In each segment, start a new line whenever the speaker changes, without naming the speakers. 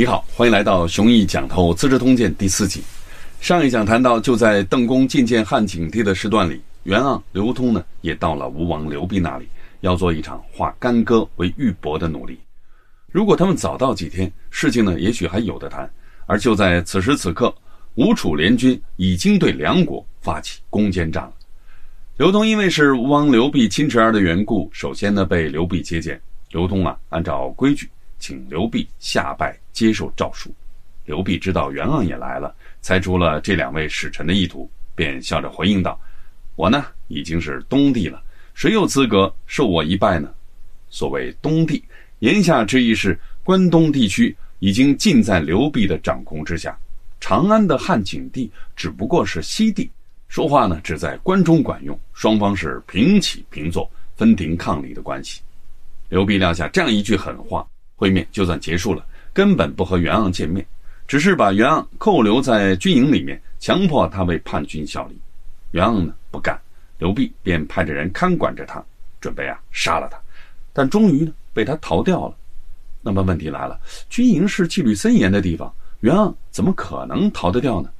你好，欢迎来到《雄毅讲透资治通鉴》第四集。上一讲谈到，就在邓公觐见汉景帝的时段里，袁盎、刘通呢也到了吴王刘濞那里，要做一场化干戈为玉帛的努力。如果他们早到几天，事情呢也许还有的谈。而就在此时此刻，吴楚联军已经对梁国发起攻坚战了。刘通因为是吴王刘濞亲侄儿的缘故，首先呢被刘濞接见。刘通啊，按照规矩。请刘弼下拜接受诏书。刘弼知道袁盎也来了，猜出了这两位使臣的意图，便笑着回应道：“我呢已经是东帝了，谁有资格受我一拜呢？”所谓东帝，言下之意是关东地区已经尽在刘弼的掌控之下，长安的汉景帝只不过是西帝，说话呢只在关中管用，双方是平起平坐、分庭抗礼的关系。刘弼撂下这样一句狠话。会面就算结束了，根本不和袁盎见面，只是把袁盎扣留在军营里面，强迫他为叛军效力。袁盎呢不干，刘弼便派着人看管着他，准备啊杀了他，但终于呢被他逃掉了。那么问题来了，军营是纪律森严的地方，袁盎怎么可能逃得掉呢？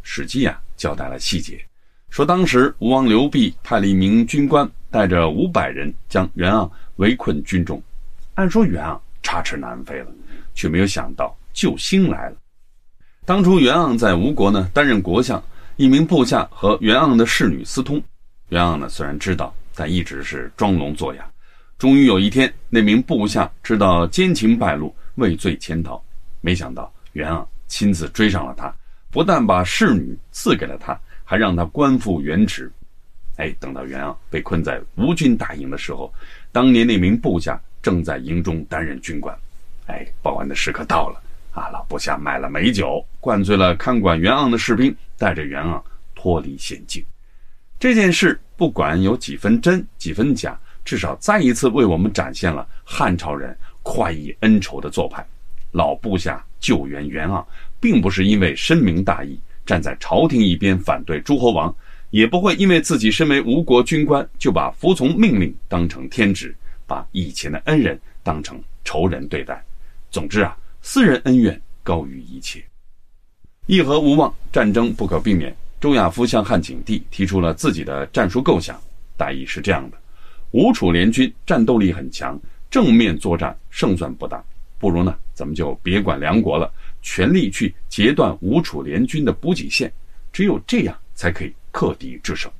史记啊交代了细节，说当时吴王刘濞派了一名军官带着五百人将袁盎围困军中，按说袁盎。插翅难飞了，却没有想到救星来了。当初袁盎在吴国呢担任国相，一名部下和袁盎的侍女私通，袁盎呢虽然知道，但一直是装聋作哑。终于有一天，那名部下知道奸情败露，畏罪潜逃。没想到袁盎亲自追上了他，不但把侍女赐给了他，还让他官复原职。哎，等到袁盎被困在吴军大营的时候，当年那名部下。正在营中担任军官，哎，报恩的时刻到了啊！老部下买了美酒，灌醉了看管袁盎的士兵，带着袁盎脱离险境。这件事不管有几分真几分假，至少再一次为我们展现了汉朝人快意恩仇的做派。老部下救援袁盎，并不是因为深明大义，站在朝廷一边反对诸侯王，也不会因为自己身为吴国军官，就把服从命令当成天职。把以前的恩人当成仇人对待，总之啊，私人恩怨高于一切。议和无望，战争不可避免。周亚夫向汉景帝提出了自己的战术构想，大意是这样的：吴楚联军战斗力很强，正面作战胜算不大，不如呢，咱们就别管梁国了，全力去截断吴楚联军的补给线，只有这样才可以克敌制胜。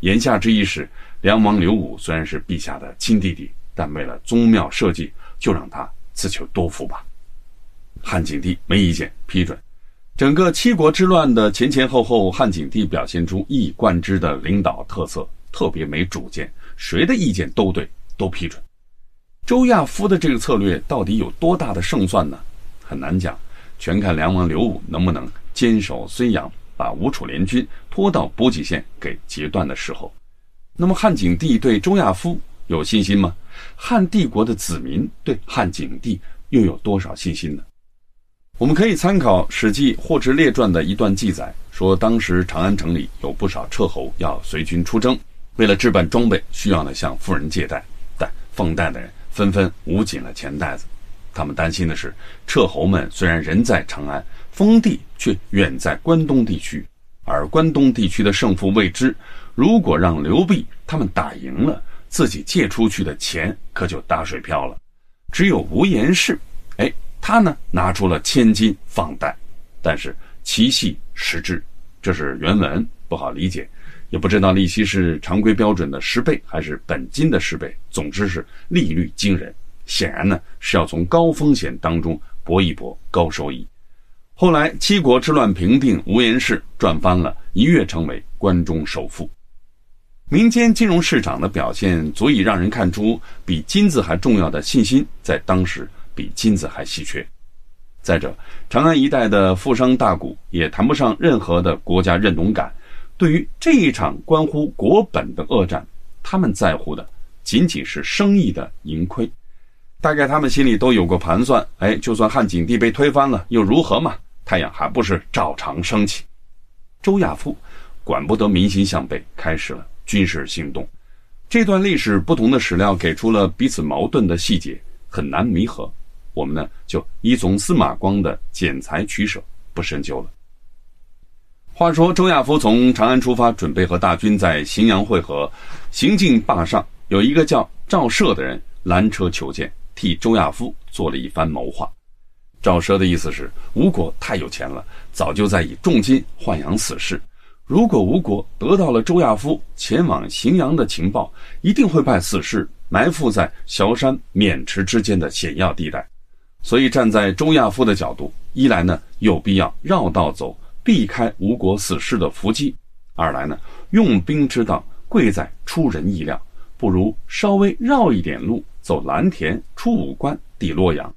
言下之意是，梁王刘武虽然是陛下的亲弟弟。但为了宗庙社稷，就让他自求多福吧。汉景帝没意见，批准。整个七国之乱的前前后后，汉景帝表现出一以贯之的领导特色，特别没主见，谁的意见都对，都批准。周亚夫的这个策略到底有多大的胜算呢？很难讲，全看梁王刘武能不能坚守睢阳，把吴楚联军拖到补给线给截断的时候。那么汉景帝对周亚夫有信心吗？汉帝国的子民对汉景帝又有多少信心呢？我们可以参考《史记·霍之列传》的一段记载，说当时长安城里有不少彻侯要随军出征，为了置办装备，需要呢向富人借贷，但奉贷的人纷纷捂紧了钱袋子。他们担心的是，彻侯们虽然人在长安，封地却远在关东地区，而关东地区的胜负未知，如果让刘弼他们打赢了。自己借出去的钱可就打水漂了，只有无言氏，哎，他呢拿出了千金放贷，但是其息十之，这是原文，不好理解，也不知道利息是常规标准的十倍还是本金的十倍，总之是利率惊人，显然呢是要从高风险当中搏一搏高收益。后来七国之乱平定，无言氏赚翻了，一跃成为关中首富。民间金融市场的表现足以让人看出，比金子还重要的信心，在当时比金子还稀缺。再者，长安一带的富商大贾也谈不上任何的国家认同感，对于这一场关乎国本的恶战，他们在乎的仅仅是生意的盈亏。大概他们心里都有过盘算：哎，就算汉景帝被推翻了，又如何嘛？太阳还不是照常升起。周亚夫管不得民心向背，开始了。军事行动，这段历史不同的史料给出了彼此矛盾的细节，很难弥合。我们呢就依从司马光的剪裁取舍，不深究了。话说周亚夫从长安出发，准备和大军在荥阳会合，行进坝上，有一个叫赵奢的人拦车求见，替周亚夫做了一番谋划。赵奢的意思是，吴国太有钱了，早就在以重金豢养死士。如果吴国得到了周亚夫前往荥阳的情报，一定会派死士埋伏在崤山、渑池之间的险要地带。所以，站在周亚夫的角度，一来呢有必要绕道走，避开吴国死士的伏击；二来呢，用兵之道贵在出人意料，不如稍微绕一点路，走蓝田、出武关、抵洛阳。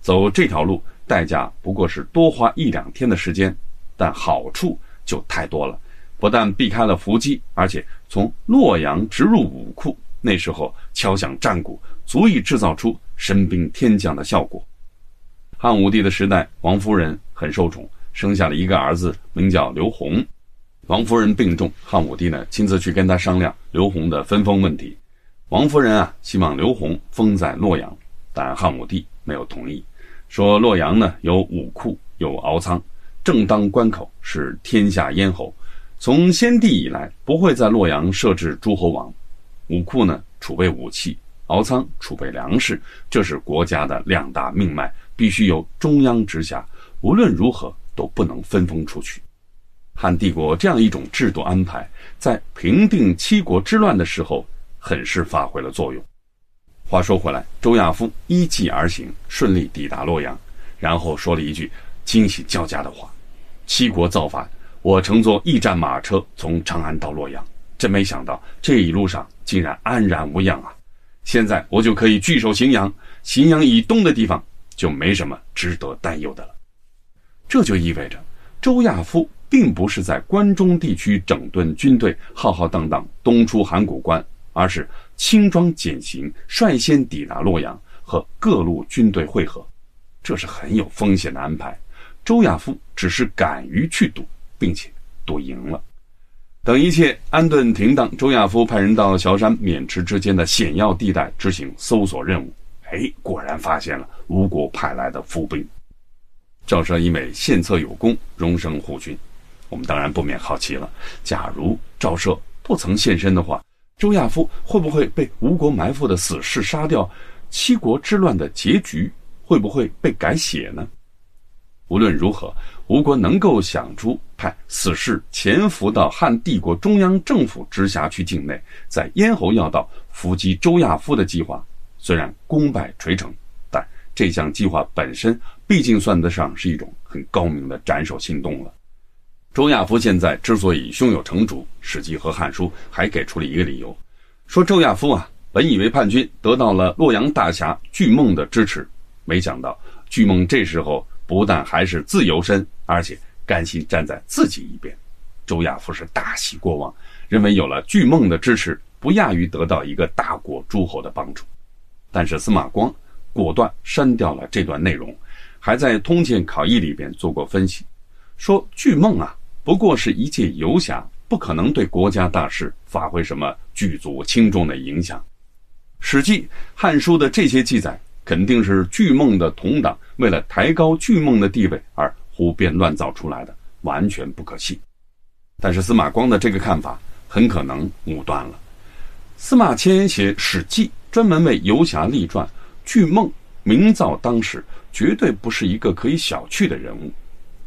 走这条路，代价不过是多花一两天的时间，但好处就太多了。不但避开了伏击，而且从洛阳直入武库，那时候敲响战鼓，足以制造出神兵天将的效果。汉武帝的时代，王夫人很受宠，生下了一个儿子，名叫刘宏。王夫人病重，汉武帝呢亲自去跟他商量刘宏的分封问题。王夫人啊，希望刘宏封在洛阳，但汉武帝没有同意。说洛阳呢有武库，有敖仓，正当关口，是天下咽喉。从先帝以来，不会在洛阳设置诸侯王。武库呢储备武器，敖仓储备粮食，这是国家的两大命脉，必须由中央直辖，无论如何都不能分封出去。汉帝国这样一种制度安排，在平定七国之乱的时候，很是发挥了作用。话说回来，周亚夫依计而行，顺利抵达洛阳，然后说了一句惊喜交加的话：“七国造反，我乘坐驿站马车从长安到洛阳，真没想到这一路上竟然安然无恙啊！现在我就可以据守荥阳，荥阳以东的地方就没什么值得担忧的了。”这就意味着，周亚夫并不是在关中地区整顿军队，浩浩荡荡东出函谷关。而是轻装简行，率先抵达洛阳，和各路军队会合，这是很有风险的安排。周亚夫只是敢于去赌，并且赌赢了。等一切安顿停当，周亚夫派人到崤山、渑池之间的险要地带执行搜索任务。哎，果然发现了吴国派来的伏兵。赵奢因为献策有功，荣升护军。我们当然不免好奇了：假如赵奢不曾现身的话，周亚夫会不会被吴国埋伏的死士杀掉？七国之乱的结局会不会被改写呢？无论如何，吴国能够想出派死士潜伏到汉帝国中央政府直辖区境内，在咽喉要道伏击周亚夫的计划，虽然功败垂成，但这项计划本身毕竟算得上是一种很高明的斩首行动了。周亚夫现在之所以胸有成竹，《史记》和《汉书》还给出了一个理由，说周亚夫啊，本以为叛军得到了洛阳大侠巨孟的支持，没想到巨孟这时候不但还是自由身，而且甘心站在自己一边。周亚夫是大喜过望，认为有了巨梦的支持，不亚于得到一个大国诸侯的帮助。但是司马光果断删掉了这段内容，还在《通鉴考异》里边做过分析，说巨梦啊。不过是一介游侠，不可能对国家大事发挥什么举足轻重的影响。《史记》《汉书》的这些记载，肯定是巨梦的同党为了抬高巨梦的地位而胡编乱造出来的，完全不可信。但是司马光的这个看法很可能武断了。司马迁写《史记》，专门为游侠立传，巨梦名噪当时，绝对不是一个可以小觑的人物。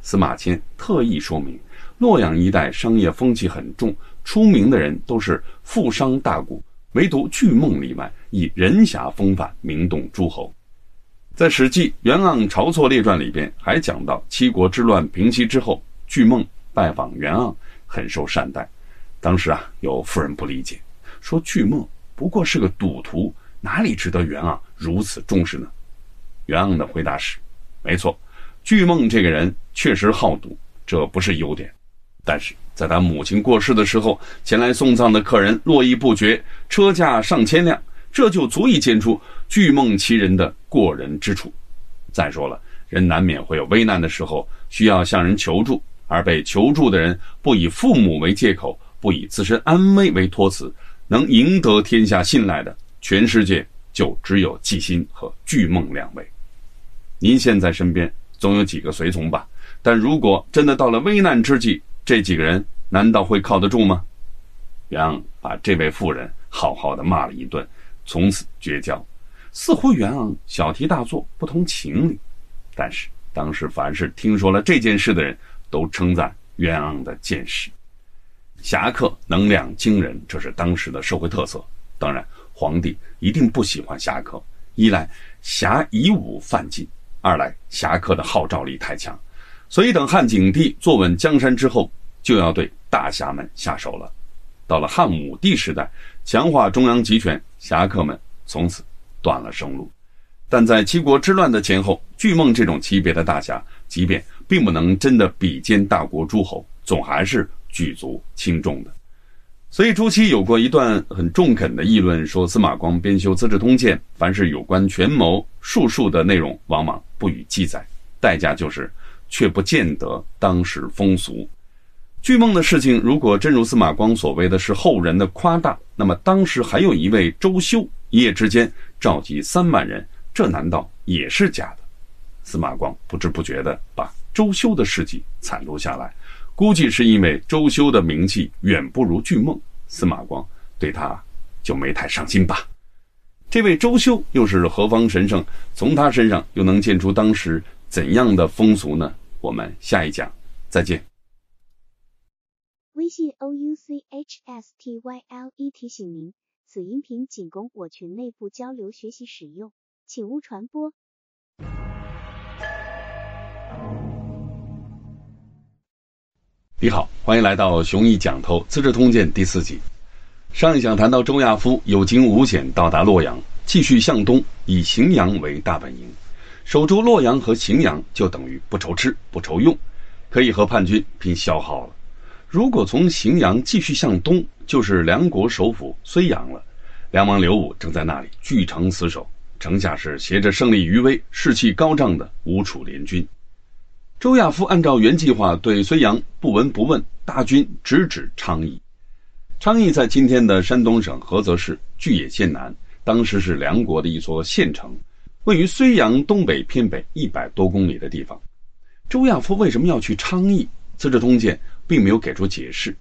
司马迁特意说明。洛阳一带商业风气很重，出名的人都是富商大贾，唯独巨孟例外，以人侠风范名动诸侯。在《史记·袁盎晁错列传》里边还讲到，七国之乱平息之后，巨梦拜访袁盎，很受善待。当时啊，有夫人不理解，说巨梦不过是个赌徒，哪里值得袁盎如此重视呢？袁盎的回答是：没错，巨梦这个人确实好赌，这不是优点。但是在他母亲过世的时候，前来送葬的客人络绎不绝，车驾上千辆，这就足以见出巨梦其人的过人之处。再说了，人难免会有危难的时候，需要向人求助，而被求助的人不以父母为借口，不以自身安危为托词，能赢得天下信赖的，全世界就只有季新和巨梦两位。您现在身边总有几个随从吧？但如果真的到了危难之际，这几个人难道会靠得住吗？杨把这位妇人好好的骂了一顿，从此绝交。似乎袁盎小题大做，不通情理。但是当时凡是听说了这件事的人，都称赞袁盎的见识。侠客能量惊人，这是当时的社会特色。当然，皇帝一定不喜欢侠客：一来侠以武犯禁，二来侠客的号召力太强。所以，等汉景帝坐稳江山之后，就要对大侠们下手了。到了汉武帝时代，强化中央集权，侠客们从此断了生路。但在七国之乱的前后，巨梦这种级别的大侠，即便并不能真的比肩大国诸侯，总还是举足轻重的。所以朱熹有过一段很中肯的议论，说司马光编修《资治通鉴》，凡是有关权谋术数的内容，往往不予记载，代价就是。却不见得当时风俗。巨梦的事情，如果真如司马光所谓的是后人的夸大，那么当时还有一位周修，一夜之间召集三万人，这难道也是假的？司马光不知不觉地把周修的事迹惨录下来，估计是因为周修的名气远不如巨梦，司马光对他就没太上心吧。这位周修又是何方神圣？从他身上又能见出当时怎样的风俗呢？我们下一讲再见。
微信 o u c h s t y l e 提醒您，此音频仅供我群内部交流学习使用，请勿传播。
你好，欢迎来到雄毅讲透《资治通鉴》第四集。上一讲谈到周亚夫有惊无险到达洛阳，继续向东，以荥阳为大本营。守住洛阳和荥阳，就等于不愁吃不愁用，可以和叛军拼消耗了。如果从荥阳继续向东，就是梁国首府睢阳了。梁王刘武正在那里据城死守，城下是携着胜利余威、士气高涨的吴楚联军。周亚夫按照原计划对睢阳不闻不问，大军直指昌邑。昌邑在今天的山东省菏泽市巨野县南，当时是梁国的一座县城。位于睢阳东北偏北一百多公里的地方，周亚夫为什么要去昌邑？《资治通鉴》并没有给出解释。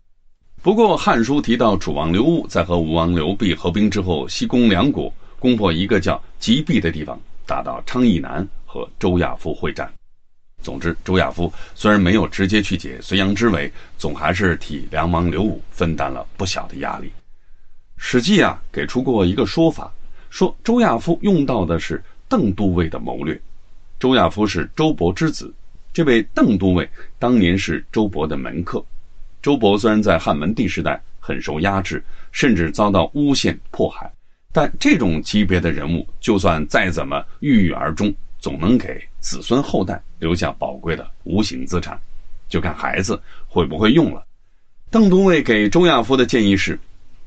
不过，《汉书》提到楚王刘戊在和吴王刘濞合兵之后，西攻梁国，攻破一个叫吉壁的地方，打到昌邑南和周亚夫会战。总之，周亚夫虽然没有直接去解睢阳之围，总还是替梁王刘武分担了不小的压力。《史记》啊给出过一个说法，说周亚夫用到的是。邓都尉的谋略，周亚夫是周勃之子。这位邓都尉当年是周勃的门客。周勃虽然在汉文帝时代很受压制，甚至遭到诬陷迫害，但这种级别的人物，就算再怎么郁郁而终，总能给子孙后代留下宝贵的无形资产。就看孩子会不会用了。邓都尉给周亚夫的建议是：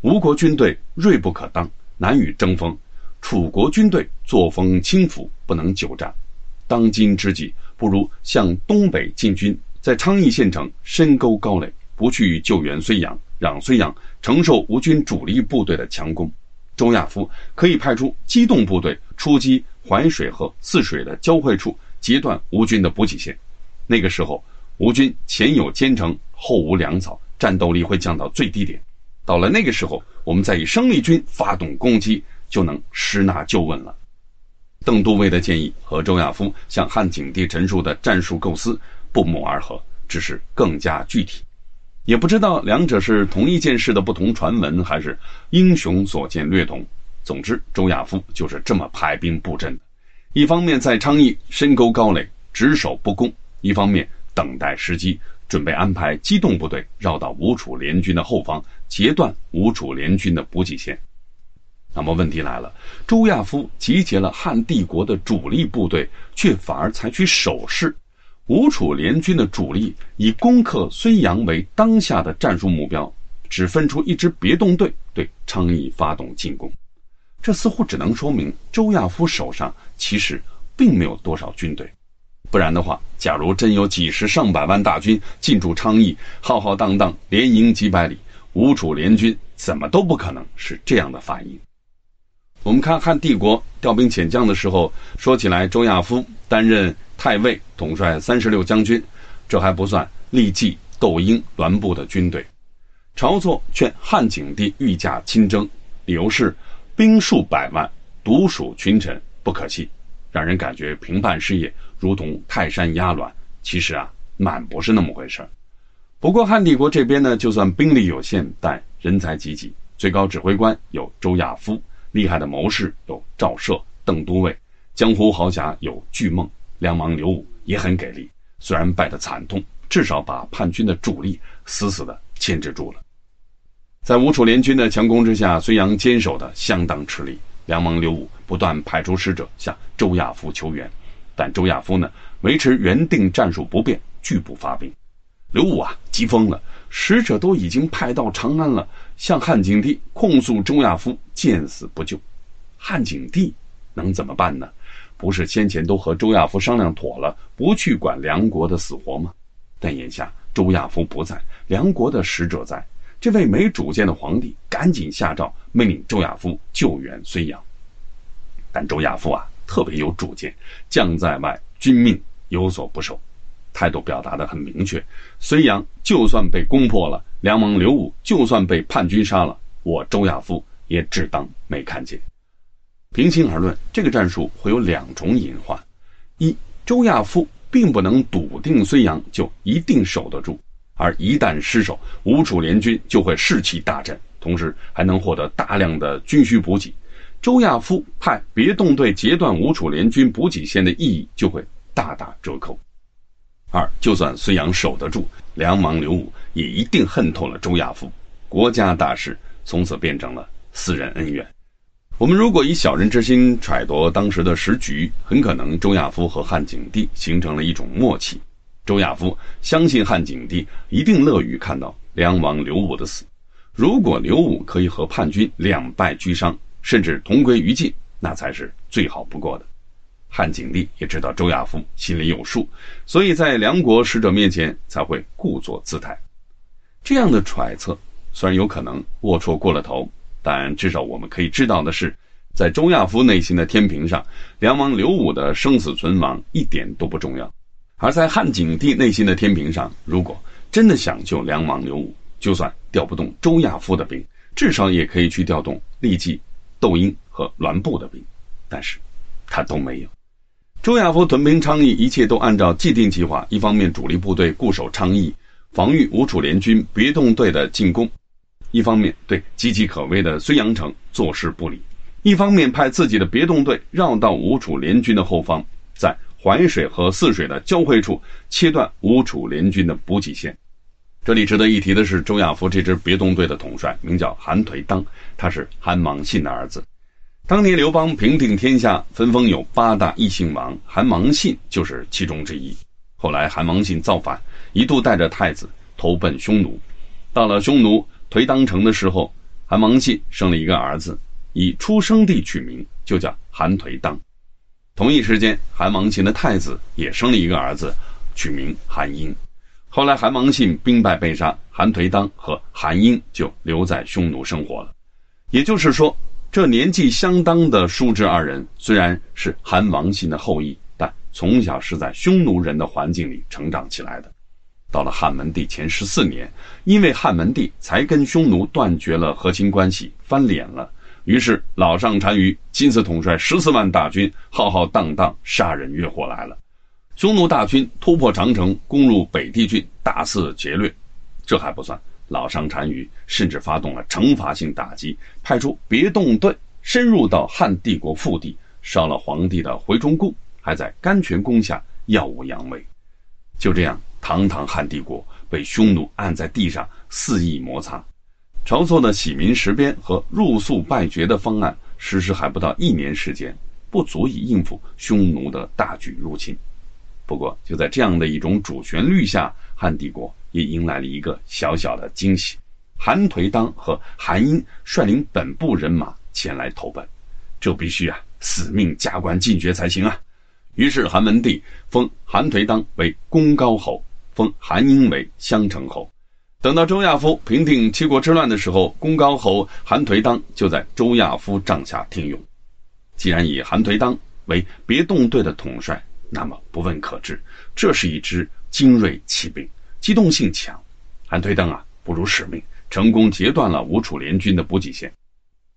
吴国军队锐不可当，难与争锋。楚国军队作风轻浮，不能久战。当今之计，不如向东北进军，在昌邑县城深沟高垒，不去救援睢阳，让睢阳承受吴军主力部队的强攻。周亚夫可以派出机动部队出击淮水和泗水的交汇处，截断吴军的补给线。那个时候，吴军前有坚城，后无粮草，战斗力会降到最低点。到了那个时候，我们再以生力军发动攻击。就能十拿九稳了。邓都尉的建议和周亚夫向汉景帝陈述的战术构思不谋而合，只是更加具体。也不知道两者是同一件事的不同传闻，还是英雄所见略同。总之，周亚夫就是这么排兵布阵的：一方面在昌邑深沟高垒，只守不攻；一方面等待时机，准备安排机动部队绕到吴楚联军的后方，截断吴楚联军的补给线。那么问题来了，周亚夫集结了汉帝国的主力部队，却反而采取守势。吴楚联军的主力以攻克睢阳为当下的战术目标，只分出一支别动队对昌邑发动进攻。这似乎只能说明周亚夫手上其实并没有多少军队。不然的话，假如真有几十上百万大军进驻昌邑，浩浩荡荡连营几百里，吴楚联军怎么都不可能是这样的反应。我们看汉帝国调兵遣将的时候，说起来周亚夫担任太尉，统帅三十六将军，这还不算立即窦婴、栾部的军队。晁错劝汉景帝御驾亲征，理由是兵数百万，独属群臣，不可信，让人感觉平叛事业如同泰山压卵。其实啊，满不是那么回事不过汉帝国这边呢，就算兵力有限，但人才济济。最高指挥官有周亚夫，厉害的谋士有赵奢、邓都尉，江湖豪侠有巨梦、梁王刘武，也很给力。虽然败得惨痛，至少把叛军的主力死死的牵制住了。在吴楚联军的强攻之下，孙杨坚守的相当吃力。梁王刘武不断派出使者向周亚夫求援，但周亚夫呢，维持原定战术不变，拒不发兵。刘武啊，急疯了。使者都已经派到长安了，向汉景帝控诉周亚夫见死不救。汉景帝能怎么办呢？不是先前都和周亚夫商量妥了，不去管梁国的死活吗？但眼下周亚夫不在，梁国的使者在，这位没主见的皇帝赶紧下诏命令周亚夫救援睢阳。但周亚夫啊，特别有主见，将在外，君命有所不受。态度表达的很明确，睢阳就算被攻破了，梁王刘武就算被叛军杀了，我周亚夫也只当没看见。平心而论，这个战术会有两种隐患：一，周亚夫并不能笃定睢阳就一定守得住，而一旦失守，吴楚联军就会士气大振，同时还能获得大量的军需补给，周亚夫派别动队截断吴楚联军补给线的意义就会大打折扣。二，就算孙杨守得住，梁王刘武也一定恨透了周亚夫，国家大事从此变成了私人恩怨。我们如果以小人之心揣度当时的时局，很可能周亚夫和汉景帝形成了一种默契。周亚夫相信汉景帝一定乐于看到梁王刘武的死，如果刘武可以和叛军两败俱伤，甚至同归于尽，那才是最好不过的。汉景帝也知道周亚夫心里有数，所以在梁国使者面前才会故作姿态。这样的揣测虽然有可能龌龊过了头，但至少我们可以知道的是，在周亚夫内心的天平上，梁王刘武的生死存亡一点都不重要；而在汉景帝内心的天平上，如果真的想救梁王刘武，就算调不动周亚夫的兵，至少也可以去调动利济、窦婴和栾布的兵，但是他都没有。周亚夫屯兵昌邑，一切都按照既定计划。一方面主力部队固守昌邑，防御吴楚联军别动队的进攻；一方面对岌岌可危的睢阳城坐视不理；一方面派自己的别动队绕到吴楚联军的后方，在淮水和泗水的交汇处切断吴楚联军的补给线。这里值得一提的是，周亚夫这支别动队的统帅名叫韩颓当，他是韩芒信的儿子。当年刘邦平定天下，分封有八大异姓王，韩王信就是其中之一。后来韩王信造反，一度带着太子投奔匈奴。到了匈奴颓当城的时候，韩王信生了一个儿子，以出生地取名，就叫韩颓当。同一时间，韩王信的太子也生了一个儿子，取名韩婴。后来韩王信兵败被杀，韩颓当和韩婴就留在匈奴生活了。也就是说。这年纪相当的叔侄二人，虽然是韩王信的后裔，但从小是在匈奴人的环境里成长起来的。到了汉文帝前十四年，因为汉文帝才跟匈奴断绝了和亲关系，翻脸了，于是老上单于亲自统帅十四万大军，浩浩荡荡杀人越货来了。匈奴大军突破长城，攻入北地郡，大肆劫掠。这还不算。老上单于甚至发动了惩罚性打击，派出别动队深入到汉帝国腹地，烧了皇帝的回中宫，还在甘泉宫下耀武扬威。就这样，堂堂汉帝国被匈奴按在地上肆意摩擦。晁错的洗民实边和入宿败绝的方案实施还不到一年时间，不足以应付匈奴的大举入侵。不过，就在这样的一种主旋律下，汉帝国。也迎来了一个小小的惊喜，韩颓当和韩英率领本部人马前来投奔，这必须啊死命加官进爵才行啊！于是韩文帝封韩颓当为功高侯，封韩英为襄城侯。等到周亚夫平定七国之乱的时候，功高侯韩颓当就在周亚夫帐下听用。既然以韩颓当为别动队的统帅，那么不问可知，这是一支精锐骑兵，机动性强。韩颓当啊，不辱使命，成功截断了吴楚联军的补给线。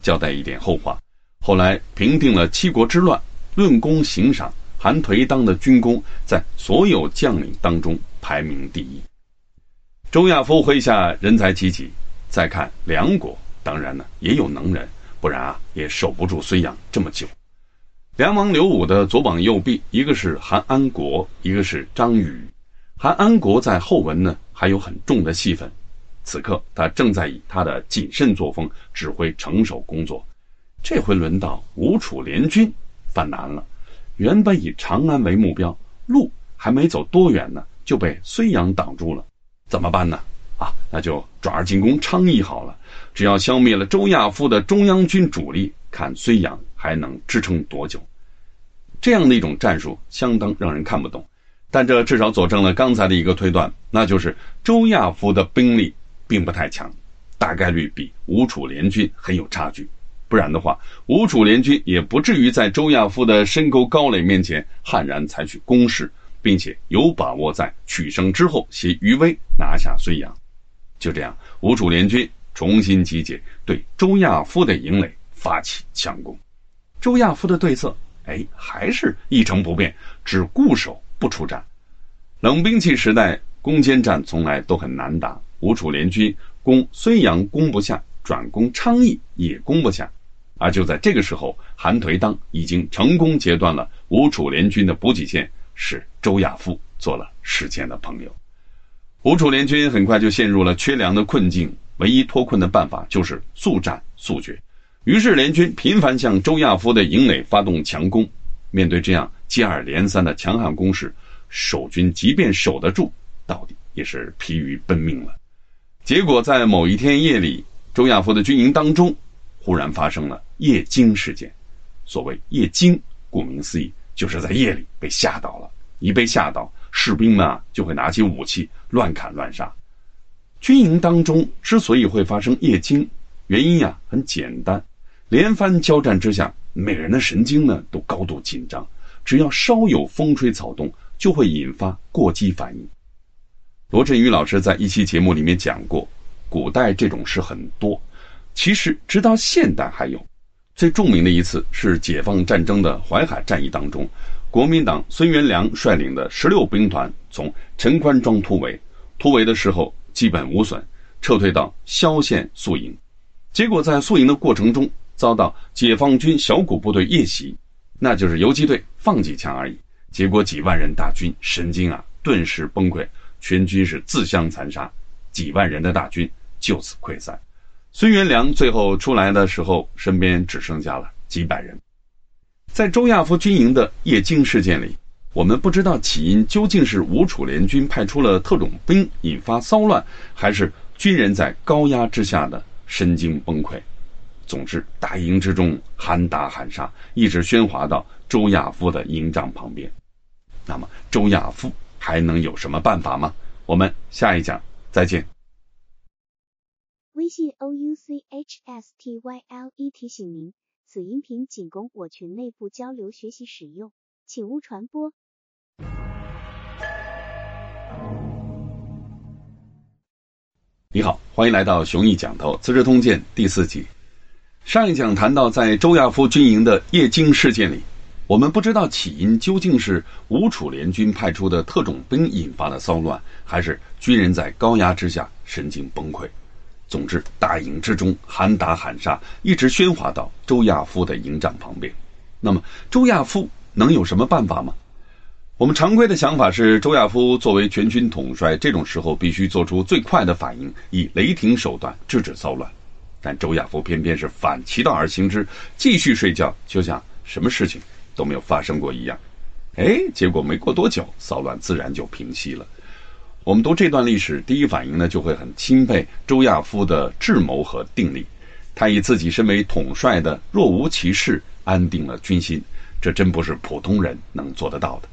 交代一点后话，后来平定了七国之乱，论功行赏，韩颓当的军功在所有将领当中排名第一。周亚夫麾下人才济济，再看梁国，当然呢也有能人，不然啊也守不住睢阳这么久。梁王刘武的左膀右臂，一个是韩安国，一个是张宇。韩安国在后文呢还有很重的戏份。此刻他正在以他的谨慎作风指挥城守工作，这回轮到吴楚联军犯难了。原本以长安为目标，路还没走多远呢，就被睢阳挡住了。怎么办呢？啊，那就转而进攻昌邑好了。只要消灭了周亚夫的中央军主力，看睢阳还能支撑多久。这样的一种战术相当让人看不懂，但这至少佐证了刚才的一个推断，那就是周亚夫的兵力。并不太强，大概率比吴楚联军很有差距。不然的话，吴楚联军也不至于在周亚夫的深沟高垒面前悍然采取攻势，并且有把握在取胜之后携余威拿下睢阳。就这样，吴楚联军重新集结，对周亚夫的营垒发起强攻。周亚夫的对策，哎，还是一成不变，只固守不出战。冷兵器时代，攻坚战从来都很难打。吴楚联军攻睢阳攻不下，转攻昌邑也攻不下，而就在这个时候，韩颓当已经成功截断了吴楚联军的补给线，使周亚夫做了时间的朋友。吴楚联军很快就陷入了缺粮的困境，唯一脱困的办法就是速战速决。于是联军频繁向周亚夫的营垒发动强攻。面对这样接二连三的强悍攻势，守军即便守得住，到底也是疲于奔命了。结果在某一天夜里，周亚夫的军营当中，忽然发生了夜惊事件。所谓夜惊，顾名思义，就是在夜里被吓倒了。一被吓倒，士兵们啊就会拿起武器乱砍乱杀。军营当中之所以会发生夜惊，原因呀很简单：连番交战之下，每个人的神经呢都高度紧张，只要稍有风吹草动，就会引发过激反应。罗振宇老师在一期节目里面讲过，古代这种事很多，其实直到现代还有。最著名的一次是解放战争的淮海战役当中，国民党孙元良率领的十六兵团从陈宽庄突围，突围的时候基本无损，撤退到萧县宿营，结果在宿营的过程中遭到解放军小股部队夜袭，那就是游击队放几枪而已，结果几万人大军神经啊顿时崩溃。全军是自相残杀，几万人的大军就此溃散。孙元良最后出来的时候，身边只剩下了几百人。在周亚夫军营的夜惊事件里，我们不知道起因究竟是吴楚联军派出了特种兵引发骚乱，还是军人在高压之下的神经崩溃。总之，大营之中喊打喊杀，一直喧哗到周亚夫的营帐旁边。那么，周亚夫。还能有什么办法吗？我们下一讲再见。
微信 o u c h s t y l e 提醒您，此音频仅供我群内部交流学习使用，请勿传播。
你好，欢迎来到熊毅讲透《资治通鉴》第四集。上一讲谈到，在周亚夫军营的夜惊事件里。我们不知道起因究竟是吴楚联军派出的特种兵引发的骚乱，还是军人在高压之下神经崩溃。总之，大营之中喊打喊杀，一直喧哗到周亚夫的营帐旁边。那么，周亚夫能有什么办法吗？我们常规的想法是，周亚夫作为全军统帅，这种时候必须做出最快的反应，以雷霆手段制止骚乱。但周亚夫偏偏是反其道而行之，继续睡觉，就像什么事情。都没有发生过一样，哎，结果没过多久，骚乱自然就平息了。我们读这段历史，第一反应呢，就会很钦佩周亚夫的智谋和定力。他以自己身为统帅的若无其事，安定了军心，这真不是普通人能做得到的。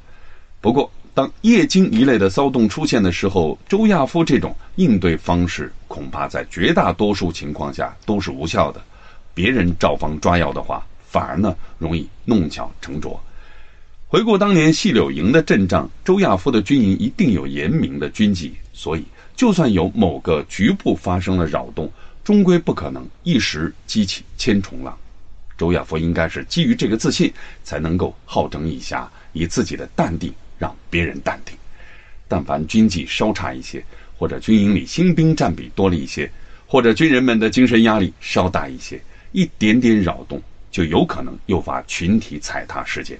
不过，当夜惊一类的骚动出现的时候，周亚夫这种应对方式，恐怕在绝大多数情况下都是无效的。别人照方抓药的话。反而呢容易弄巧成拙。回顾当年细柳营的阵仗，周亚夫的军营一定有严明的军纪，所以就算有某个局部发生了扰动，终归不可能一时激起千重浪。周亚夫应该是基于这个自信，才能够好整以暇，以自己的淡定让别人淡定。但凡军纪稍差一些，或者军营里新兵占比多了一些，或者军人们的精神压力稍大一些，一点点扰动就有可能诱发群体踩踏事件。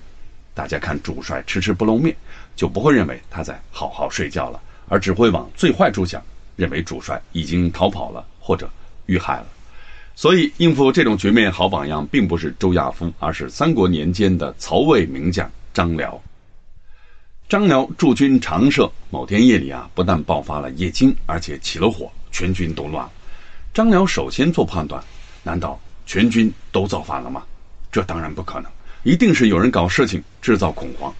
大家看主帅迟迟不露面，就不会认为他在好好睡觉了，而只会往最坏处想，认为主帅已经逃跑了或者遇害了。所以，应付这种局面，好榜样并不是周亚夫，而是三国年间的曹魏名将张辽。张辽驻军长社，某天夜里啊，不但爆发了夜惊，而且起了火，全军都乱了。张辽首先做判断：难道全军都造反了吗？这当然不可能，一定是有人搞事情，制造恐慌。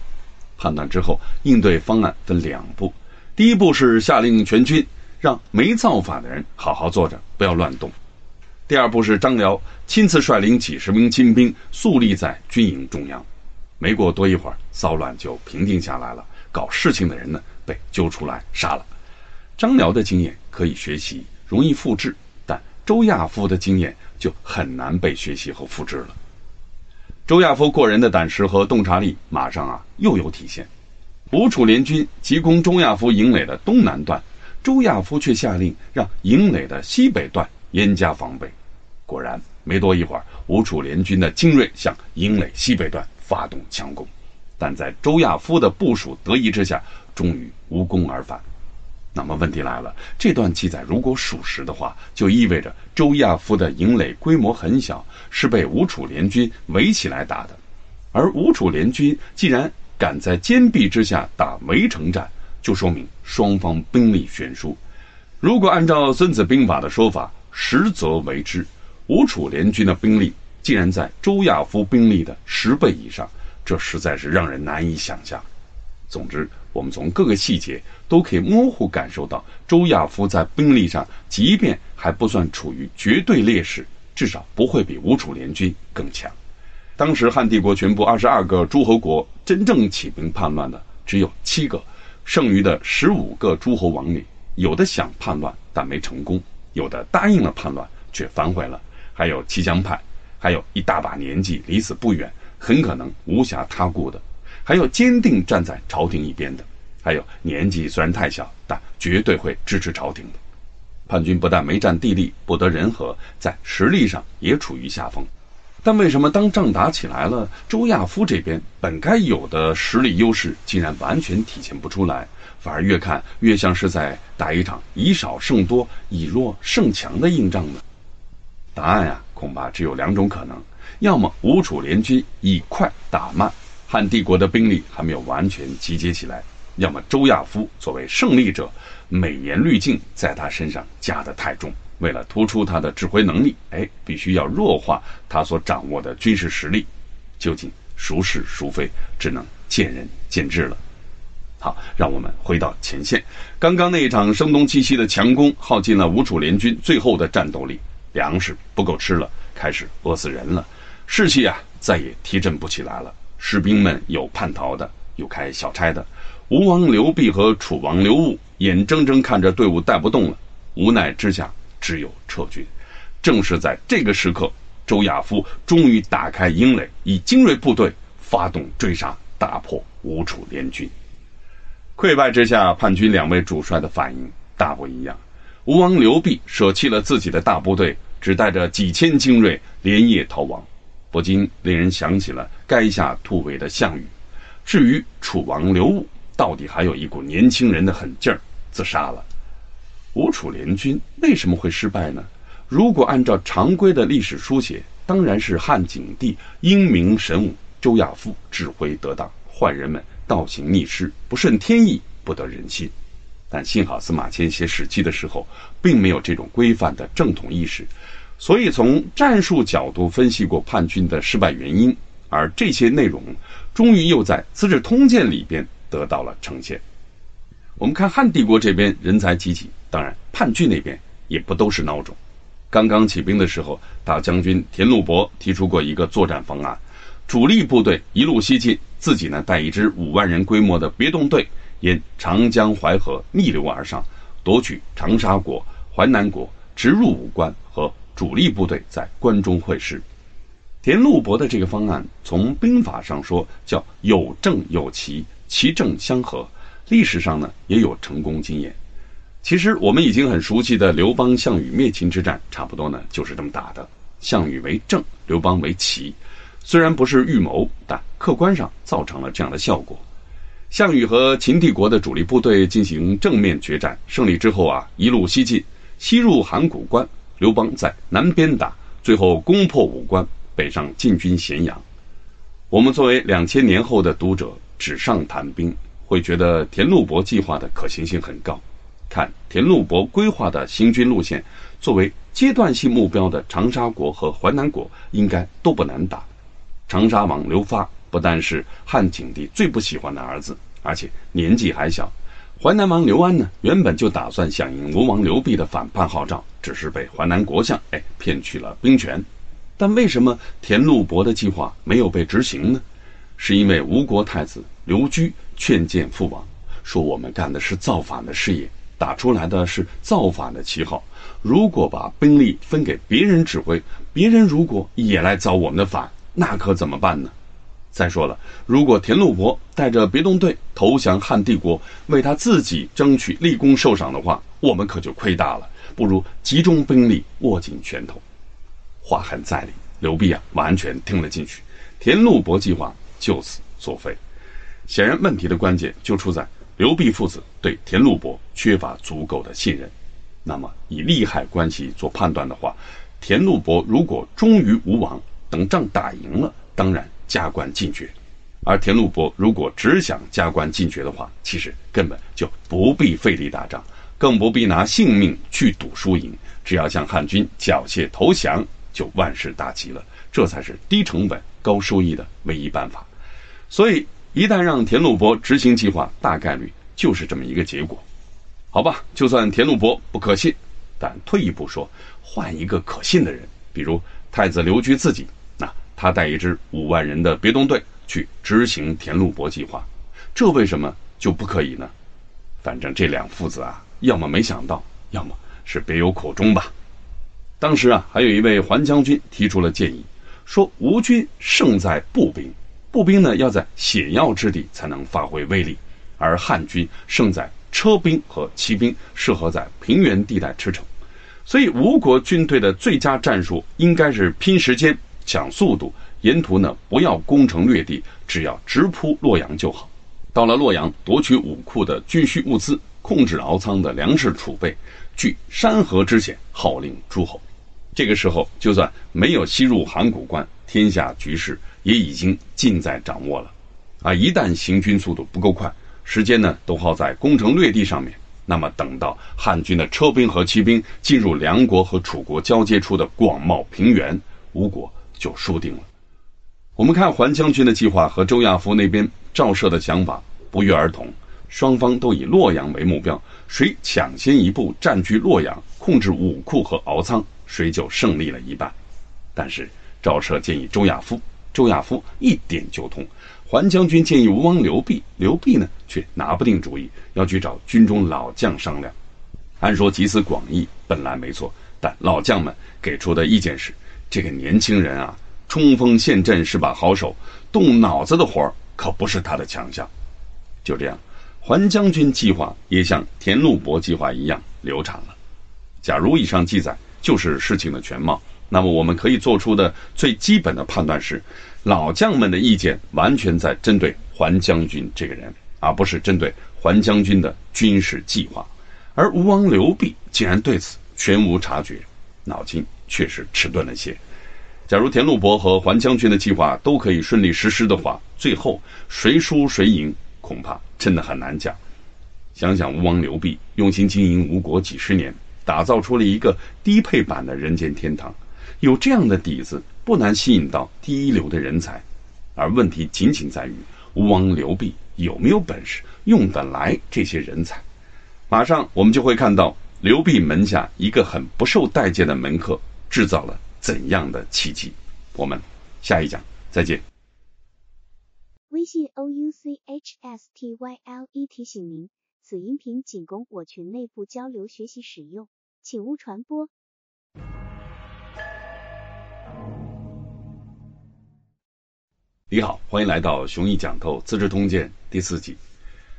判断之后，应对方案分两步：第一步是下令全军让没造反的人好好坐着，不要乱动；第二步是张辽亲自率领几十名精兵肃立在军营中央。没过多一会儿，骚乱就平定下来了。搞事情的人呢，被揪出来杀了。张辽的经验可以学习，容易复制，周亚夫的经验就很难被学习和复制了。周亚夫过人的胆识和洞察力，马上啊又有体现。吴楚联军急攻周亚夫营垒的东南段，周亚夫却下令让营垒的西北段严加防备。果然，没多一会儿，吴楚联军的精锐向营垒西北段。发动强攻，但在周亚夫的部署得意之下，终于无功而返。那么问题来了，这段记载如果属实的话，就意味着周亚夫的营垒规模很小，是被吴楚联军围起来打的。而吴楚联军既然敢在坚壁之下打围城战，就说明双方兵力悬殊。如果按照《孙子兵法》的说法，实则为之，吴楚联军的兵力。竟然在周亚夫兵力的十倍以上，这实在是让人难以想象。总之，我们从各个细节都可以模糊感受到，周亚夫在兵力上，即便还不算处于绝对劣势，至少不会比吴楚联军更强。当时汉帝国全部二十二个诸侯国真正起兵叛乱的只有七个，剩余的十五个诸侯王里，有的想叛乱但没成功，有的答应了叛乱却反悔了，还有齐姜派。还有一大把年纪离死不远，很可能无暇他顾的；还有坚定站在朝廷一边的；还有年纪虽然太小，但绝对会支持朝廷的。叛军不但没占地利，不得人和，在实力上也处于下风。但为什么当仗打起来了，周亚夫这边本该有的实力优势，竟然完全体现不出来，反而越看越像是在打一场以少胜多、以弱胜强的硬仗呢？答案呀？恐怕只有两种可能：要么吴楚联军以快打慢，汉帝国的兵力还没有完全集结起来；要么周亚夫作为胜利者，美颜滤镜在他身上加得太重，为了突出他的指挥能力，哎，必须要弱化他所掌握的军事实力。究竟孰是孰非，只能见仁见智了。好，让我们回到前线，刚刚那一场声东击西的强攻，耗尽了吴楚联军最后的战斗力。粮食不够吃了，开始饿死人了，士气啊再也提振不起来了。士兵们有叛逃的，有开小差的。吴王刘濞和楚王刘武眼睁睁看着队伍带不动了，无奈之下只有撤军。正是在这个时刻，周亚夫终于打开营垒，以精锐部队发动追杀，打破吴楚联军。溃败之下，叛军两位主帅的反应大不一样。吴王刘濞舍弃了自己的大部队。只带着几千精锐连夜逃亡，不禁令人想起了垓下突围的项羽。至于楚王刘武，到底还有一股年轻人的狠劲儿，自杀了。吴楚联军为什么会失败呢？如果按照常规的历史书写，当然是汉景帝英明神武，周亚夫指挥得当，坏人们倒行逆施，不顺天意，不得人心。但幸好司马迁写《史记》的时候，并没有这种规范的正统意识。所以，从战术角度分析过叛军的失败原因，而这些内容终于又在《资治通鉴》里边得到了呈现。我们看汉帝国这边人才济济，当然叛军那边也不都是孬种。刚刚起兵的时候，大将军田禄伯提出过一个作战方案：主力部队一路西进，自己呢带一支五万人规模的别动队，沿长江淮河逆流而上，夺取长沙国、淮南国，直入武关，和主力部队在关中会师。田禄伯的这个方案，从兵法上说叫有正有奇，奇正相合，历史上呢也有成功经验。其实我们已经很熟悉的刘邦、项羽灭秦之战，差不多呢就是这么打的。项羽为正，刘邦为奇。虽然不是预谋，但客观上造成了这样的效果。项羽和秦帝国的主力部队进行正面决战，胜利之后啊，一路西进，西入函谷关。刘邦在南边打，最后攻破武关，北上进军咸阳。我们作为两千年后的读者，纸上谈兵，会觉得田禄伯计划的可行性很高。看田禄伯规划的行军路线，作为阶段性目标的长沙国和淮南国应该都不难打。长沙王刘发不但是汉景帝最不喜欢的儿子，而且年纪还小。淮南王刘安呢，原本就打算响应吴王刘濞的反叛号召，只是被淮南国相哎骗去了兵权。但为什么田禄伯的计划没有被执行呢？是因为吴国太子刘居劝谏父王，说我们干的是造反的事业。打出来的是造反的旗号，如果把兵力分给别人指挥，别人如果也来造我们的反，那可怎么办呢？再说了，如果田禄伯带着别动队投降汉帝国，为他自己争取立功受赏的话，我们可就亏大了。不如集中兵力，握紧拳头。话很在理，刘备啊，完全听了进去，田禄伯计划就此作废。显然，问题的关键就出在。刘弼父子对田禄伯缺乏足够的信任，那么以利害关系做判断的话，田禄伯如果忠于吴王，等仗打赢了，当然加官进爵；而田禄伯如果只想加官进爵的话，其实根本就不必费力打仗，更不必拿性命去赌输赢，只要向汉军缴械投降，就万事大吉了。这才是低成本高收益的唯一办法。所以。一旦让田禄伯执行计划，大概率就是这么一个结果，好吧？就算田禄伯不可信，但退一步说，换一个可信的人，比如太子刘据自己，他带一支五万人的别动队去执行田路伯计划，这为什么就不可以呢？反正这两父子啊，要么没想到，要么是别有苦衷吧。当时啊，还有一位桓将军提出了建议，说吴军胜在步兵。步兵呢，要在险要之地才能发挥威力，而汉军胜在车兵和骑兵，适合在平原地带驰骋。所以，吴国军队的最佳战术应该是拼时间、抢速度，沿途呢不要攻城略地，只要直扑洛阳就好。到了洛阳，夺取武库的军需物资，控制敖仓的粮食储备，据山河之险，号令诸侯。这个时候，就算没有西入函谷关，天下局势。也已经尽在掌握了，啊！一旦行军速度不够快，时间呢都耗在攻城略地上面，那么等到汉军的车兵和骑兵进入梁国和楚国交接处的广袤平原，吴国就输定了。我们看桓将军的计划和周亚夫那边赵奢的想法不约而同，双方都以洛阳为目标，谁抢先一步占据洛阳，控制武库和敖仓，谁就胜利了一半。但是赵奢建议周亚夫。周亚夫一点就通，桓将军建议吴王刘濞，刘濞呢却拿不定主意，要去找军中老将商量。按说集思广益本来没错，但老将们给出的意见是：这个年轻人啊，冲锋陷阵是把好手，动脑子的活儿可不是他的强项。就这样，桓将军计划也像田禄伯计划一样流产了。假如以上记载就是事情的全貌。那么我们可以做出的最基本的判断是，老将们的意见完全在针对桓将军这个人，而不是针对桓将军的军事计划。而吴王刘濞竟然对此全无察觉，脑筋确实迟钝了些。假如田禄伯和桓将军的计划都可以顺利实施的话，最后谁输谁赢，恐怕真的很难讲。想想吴王刘濞用心经营吴国几十年，打造出了一个低配版的人间天堂。有这样的底子，不难吸引到第一流的人才，而问题仅仅在于吴王刘濞有没有本事用得来这些人才。马上我们就会看到刘濞门下一个很不受待见的门客制造了怎样的奇迹？我们下一讲再见。
微信 o u c h s t y l e 提醒您，此音频仅供我群内部交流学习使用，请勿传播。
你好，欢迎来到《雄毅讲透资治通鉴》第四集。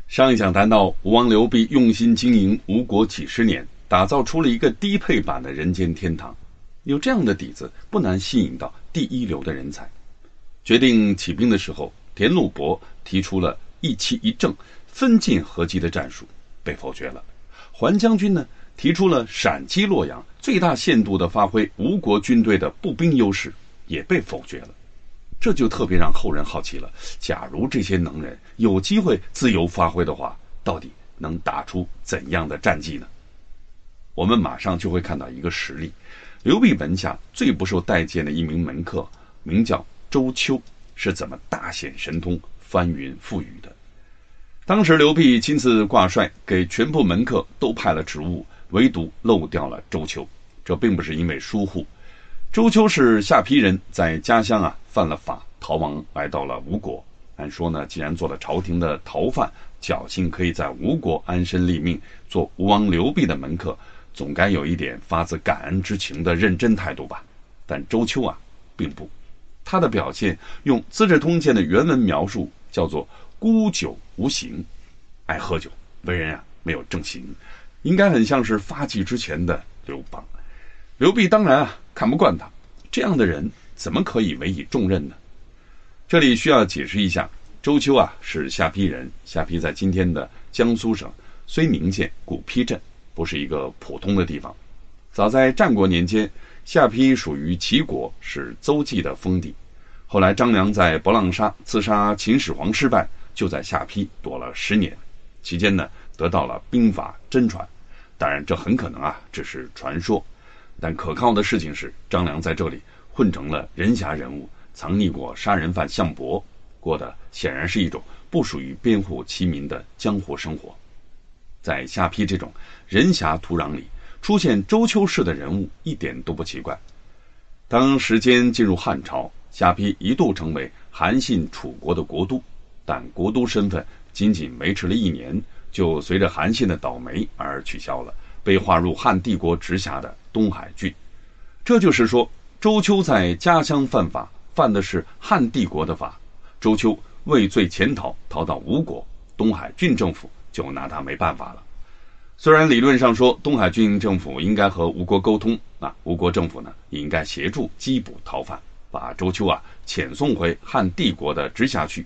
上一讲谈到，吴王刘濞用心经营吴国几十年，打造出了一个低配版的人间天堂。有这样的底子，不难吸引到第一流的人才。决定起兵的时候，田禄伯提出了一期一政、分进合击的战术，被否决了。桓将军呢，提出了闪击洛阳，最大限度地发挥吴国军队的步兵优势，也被否决了。这就特别让后人好奇了。假如这些能人有机会自由发挥的话，到底能打出怎样的战绩呢？我们马上就会看到一个实例：刘濞门下最不受待见的一名门客，名叫周丘，是怎么大显神通、翻云覆雨的？当时刘辟亲自挂帅，给全部门客都派了职务，唯独漏掉了周丘。这并不是因为疏忽。周丘是下邳人，在家乡啊犯了法，逃亡来到了吴国。按说呢，既然做了朝廷的逃犯，侥幸可以在吴国安身立命，做吴王刘濞的门客，总该有一点发自感恩之情的认真态度吧？但周丘啊，并不。他的表现用《资治通鉴》的原文描述，叫做“孤酒无行”，爱喝酒，为人啊没有正行，应该很像是发迹之前的刘邦。刘濞当然啊看不惯他，这样的人怎么可以委以重任呢？这里需要解释一下，周丘啊是下邳人，下邳在今天的江苏省睢宁县古邳镇，不是一个普通的地方。早在战国年间，下邳属于齐国，是邹忌的封地。后来张良在博浪沙刺杀秦始皇失败，就在下邳躲了十年，期间呢得到了兵法真传。当然，这很可能啊只是传说。但可靠的事情是，张良在这里混成了人侠人物，藏匿过杀人犯项伯，过的显然是一种不属于边户齐民的江湖生活。在下邳这种人侠土壤里，出现周丘式的人物一点都不奇怪。当时间进入汉朝，下邳一度成为韩信楚国的国都，但国都身份仅仅维持了一年，就随着韩信的倒霉而取消了。被划入汉帝国直辖的东海郡，这就是说，周丘在家乡犯法，犯的是汉帝国的法。周丘畏罪潜逃，逃到吴国，东海郡政府就拿他没办法了。虽然理论上说，东海郡政府应该和吴国沟通，啊吴国政府呢，也应该协助缉捕逃犯，把周丘啊遣送回汉帝国的直辖区。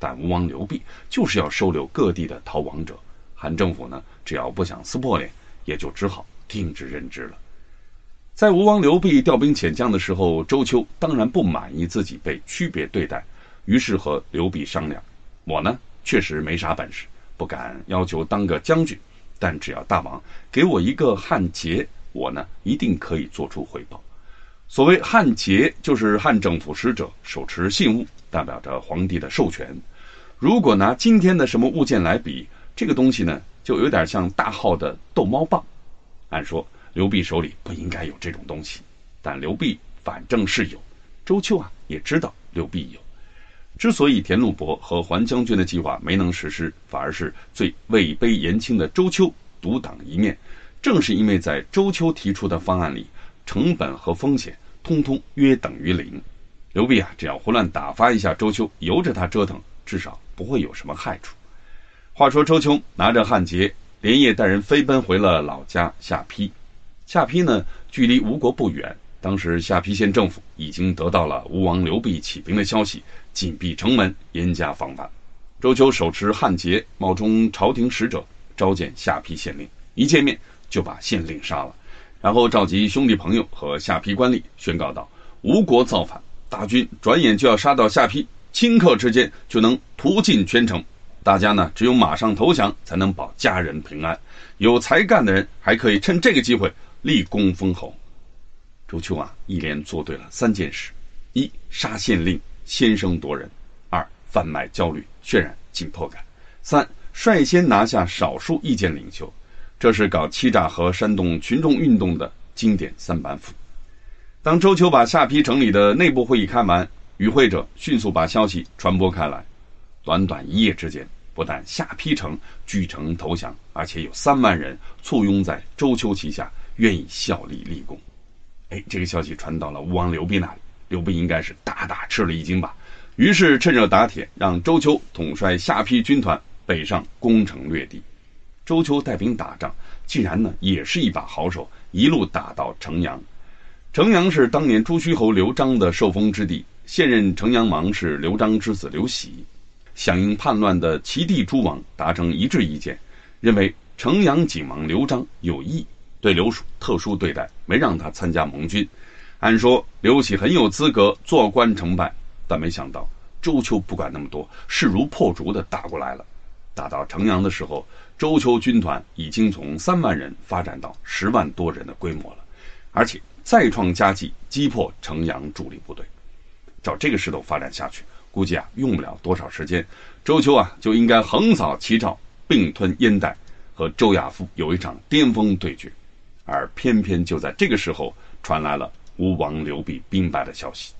但吴王刘濞就是要收留各地的逃亡者，汉政府呢，只要不想撕破脸。也就只好听之任之了。在吴王刘濞调兵遣将的时候，周丘当然不满意自己被区别对待，于是和刘濞商量：“我呢确实没啥本事，不敢要求当个将军，但只要大王给我一个汉节，我呢一定可以做出回报。所谓汉节，就是汉政府使者手持信物，代表着皇帝的授权。如果拿今天的什么物件来比，这个东西呢？”就有点像大号的逗猫棒。按说刘濞手里不应该有这种东西，但刘濞反正是有。周丘啊也知道刘濞有。之所以田禄伯和桓将军的计划没能实施，反而是最位卑言轻的周丘独当一面，正是因为在周丘提出的方案里，成本和风险通通约等于零。刘濞啊只要胡乱打发一下周丘，由着他折腾，至少不会有什么害处。话说周丘拿着汉节，连夜带人飞奔回了老家下邳。下邳呢，距离吴国不远。当时下邳县政府已经得到了吴王刘濞起兵的消息，紧闭城门，严加防范。周丘手持汉节，冒充朝廷使者，召见下邳县令。一见面就把县令杀了，然后召集兄弟朋友和下邳官吏，宣告道：“吴国造反，大军转眼就要杀到下邳，顷刻之间就能屠尽全城。”大家呢，只有马上投降，才能保家人平安。有才干的人还可以趁这个机会立功封侯。周秋啊，一连做对了三件事：一、杀县令，先声夺人；二、贩卖焦虑，渲染紧迫感；三、率先拿下少数意见领袖。这是搞欺诈和煽动群众运动的经典三板斧。当周秋把下邳城里的内部会议开完，与会者迅速把消息传播开来。短短一夜之间，不但下邳城据城投降，而且有三万人簇拥在周秋旗下，愿意效力立功。哎，这个消息传到了吴王刘濞那里，刘濞应该是大大吃了一惊吧。于是趁热打铁，让周秋统帅下邳军团北上攻城略地。周秋带兵打仗，竟然呢也是一把好手，一路打到城阳。城阳是当年朱虚侯刘璋的受封之地，现任城阳王是刘璋之子刘喜。响应叛乱的齐地诸王达成一致意见，认为城阳景王刘璋有意对刘蜀特殊对待，没让他参加盟军。按说刘启很有资格坐观成败，但没想到周秋不管那么多，势如破竹的打过来了。打到城阳的时候，周秋军团已经从三万人发展到十万多人的规模了，而且再创佳绩，击破城阳主力部队。照这个势头发展下去。估计啊，用不了多少时间，周秋啊就应该横扫齐赵，并吞燕代，和周亚夫有一场巅峰对决。而偏偏就在这个时候，传来了吴王刘濞兵败的消息。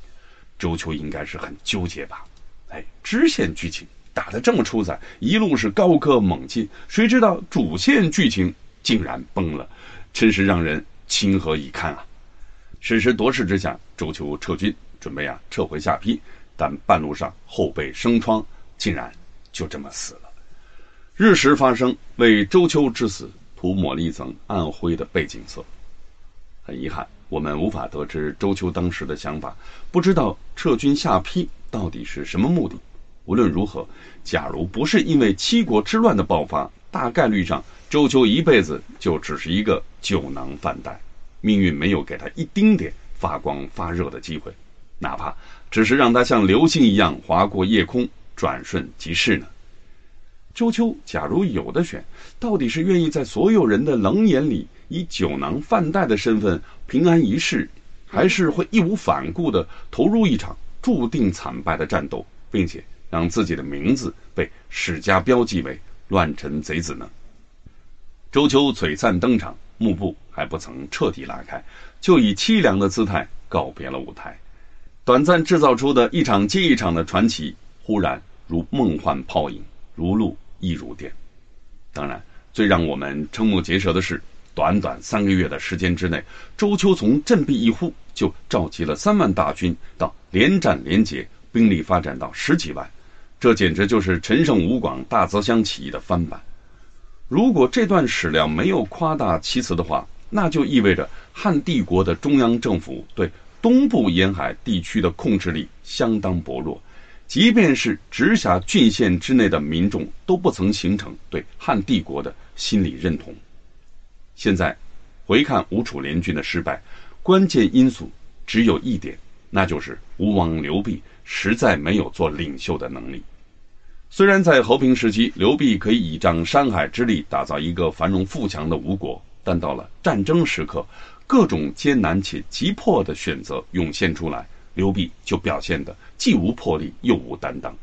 周秋应该是很纠结吧？哎，支线剧情打得这么出彩，一路是高歌猛进，谁知道主线剧情竟然崩了，真是让人情何以堪啊！审时度势之下，周秋撤军，准备啊撤回下邳。但半路上后背生疮，竟然就这么死了。日食发生，为周秋之死涂抹了一层暗灰的背景色。很遗憾，我们无法得知周秋当时的想法，不知道撤军下邳到底是什么目的。无论如何，假如不是因为七国之乱的爆发，大概率上周秋一辈子就只是一个酒囊饭袋，命运没有给他一丁点发光发热的机会。哪怕只是让他像流星一样划过夜空，转瞬即逝呢？周秋假如有的选，到底是愿意在所有人的冷眼里以酒囊饭袋的身份平安一世，还是会义无反顾地投入一场注定惨败的战斗，并且让自己的名字被史家标记为乱臣贼子呢？周秋璀璨登场，幕布还不曾彻底拉开，就以凄凉的姿态告别了舞台。短暂制造出的一场接一场的传奇，忽然如梦幻泡影，如露易如电。当然，最让我们瞠目结舌的是，短短三个月的时间之内，周秋从振臂一呼就召集了三万大军，到连战连捷，兵力发展到十几万，这简直就是陈胜吴广大泽乡起义的翻版。如果这段史料没有夸大其词的话，那就意味着汉帝国的中央政府对。东部沿海地区的控制力相当薄弱，即便是直辖郡县之内的民众都不曾形成对汉帝国的心理认同。现在回看吴楚联军的失败，关键因素只有一点，那就是吴王刘濞实在没有做领袖的能力。虽然在和平时期，刘濞可以倚仗山海之力打造一个繁荣富强的吴国，但到了战争时刻，各种艰难且急迫的选择涌现出来，刘濞就表现得既无魄力又无担当。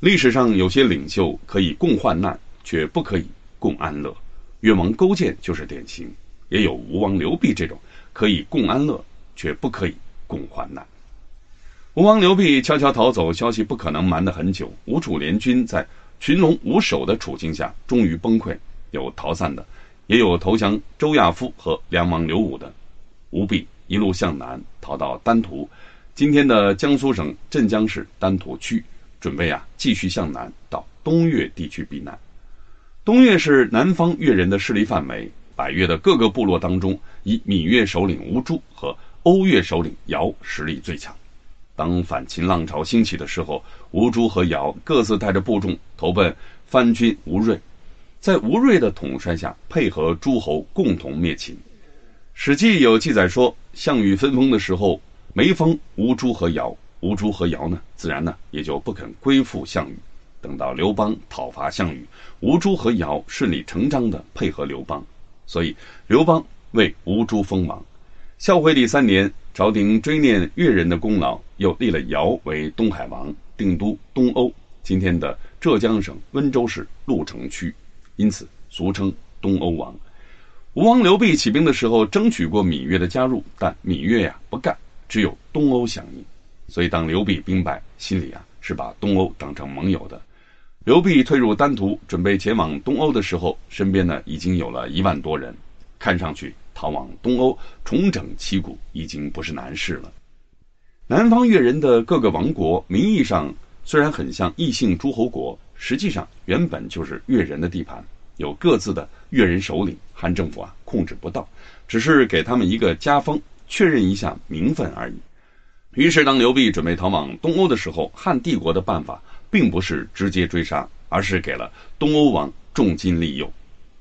历史上有些领袖可以共患难，却不可以共安乐。越王勾践就是典型，也有吴王刘濞这种可以共安乐，却不可以共患难。吴王刘濞悄悄逃走，消息不可能瞒得很久。吴楚联军在群龙无首的处境下，终于崩溃，有逃散的。也有投降周亚夫和梁王刘武的，吴跸一路向南逃到丹徒，今天的江苏省镇江市丹徒区，准备啊继续向南到东岳地区避难。东岳是南方越人的势力范围，百越的各个部落当中，以闽越首领吴珠和瓯越首领姚实力最强。当反秦浪潮兴起的时候，吴珠和姚各自带着部众投奔藩军吴瑞。在吴瑞的统帅下，配合诸侯共同灭秦。《史记》有记载说，项羽分封的时候，没封吴诸和姚。吴诸和姚呢，自然呢也就不肯归附项羽。等到刘邦讨伐项羽，吴诸和姚顺理成章的配合刘邦，所以刘邦为吴诸封王。孝惠帝三年，朝廷追念越人的功劳，又立了姚为东海王，定都东欧，今天的浙江省温州市鹿城区。因此，俗称东欧王。吴王刘濞起兵的时候争取过芈月的加入，但芈月呀不干，只有东欧响应。所以当刘濞兵败，心里啊是把东欧当成盟友的。刘濞退入丹徒，准备前往东欧的时候，身边呢已经有了一万多人，看上去逃往东欧重整旗鼓已经不是难事了。南方越人的各个王国，名义上虽然很像异姓诸侯国，实际上原本就是越人的地盘。有各自的越人首领，汉政府啊控制不到，只是给他们一个加封，确认一下名分而已。于是，当刘濞准备逃往东欧的时候，汉帝国的办法并不是直接追杀，而是给了东欧王重金利诱，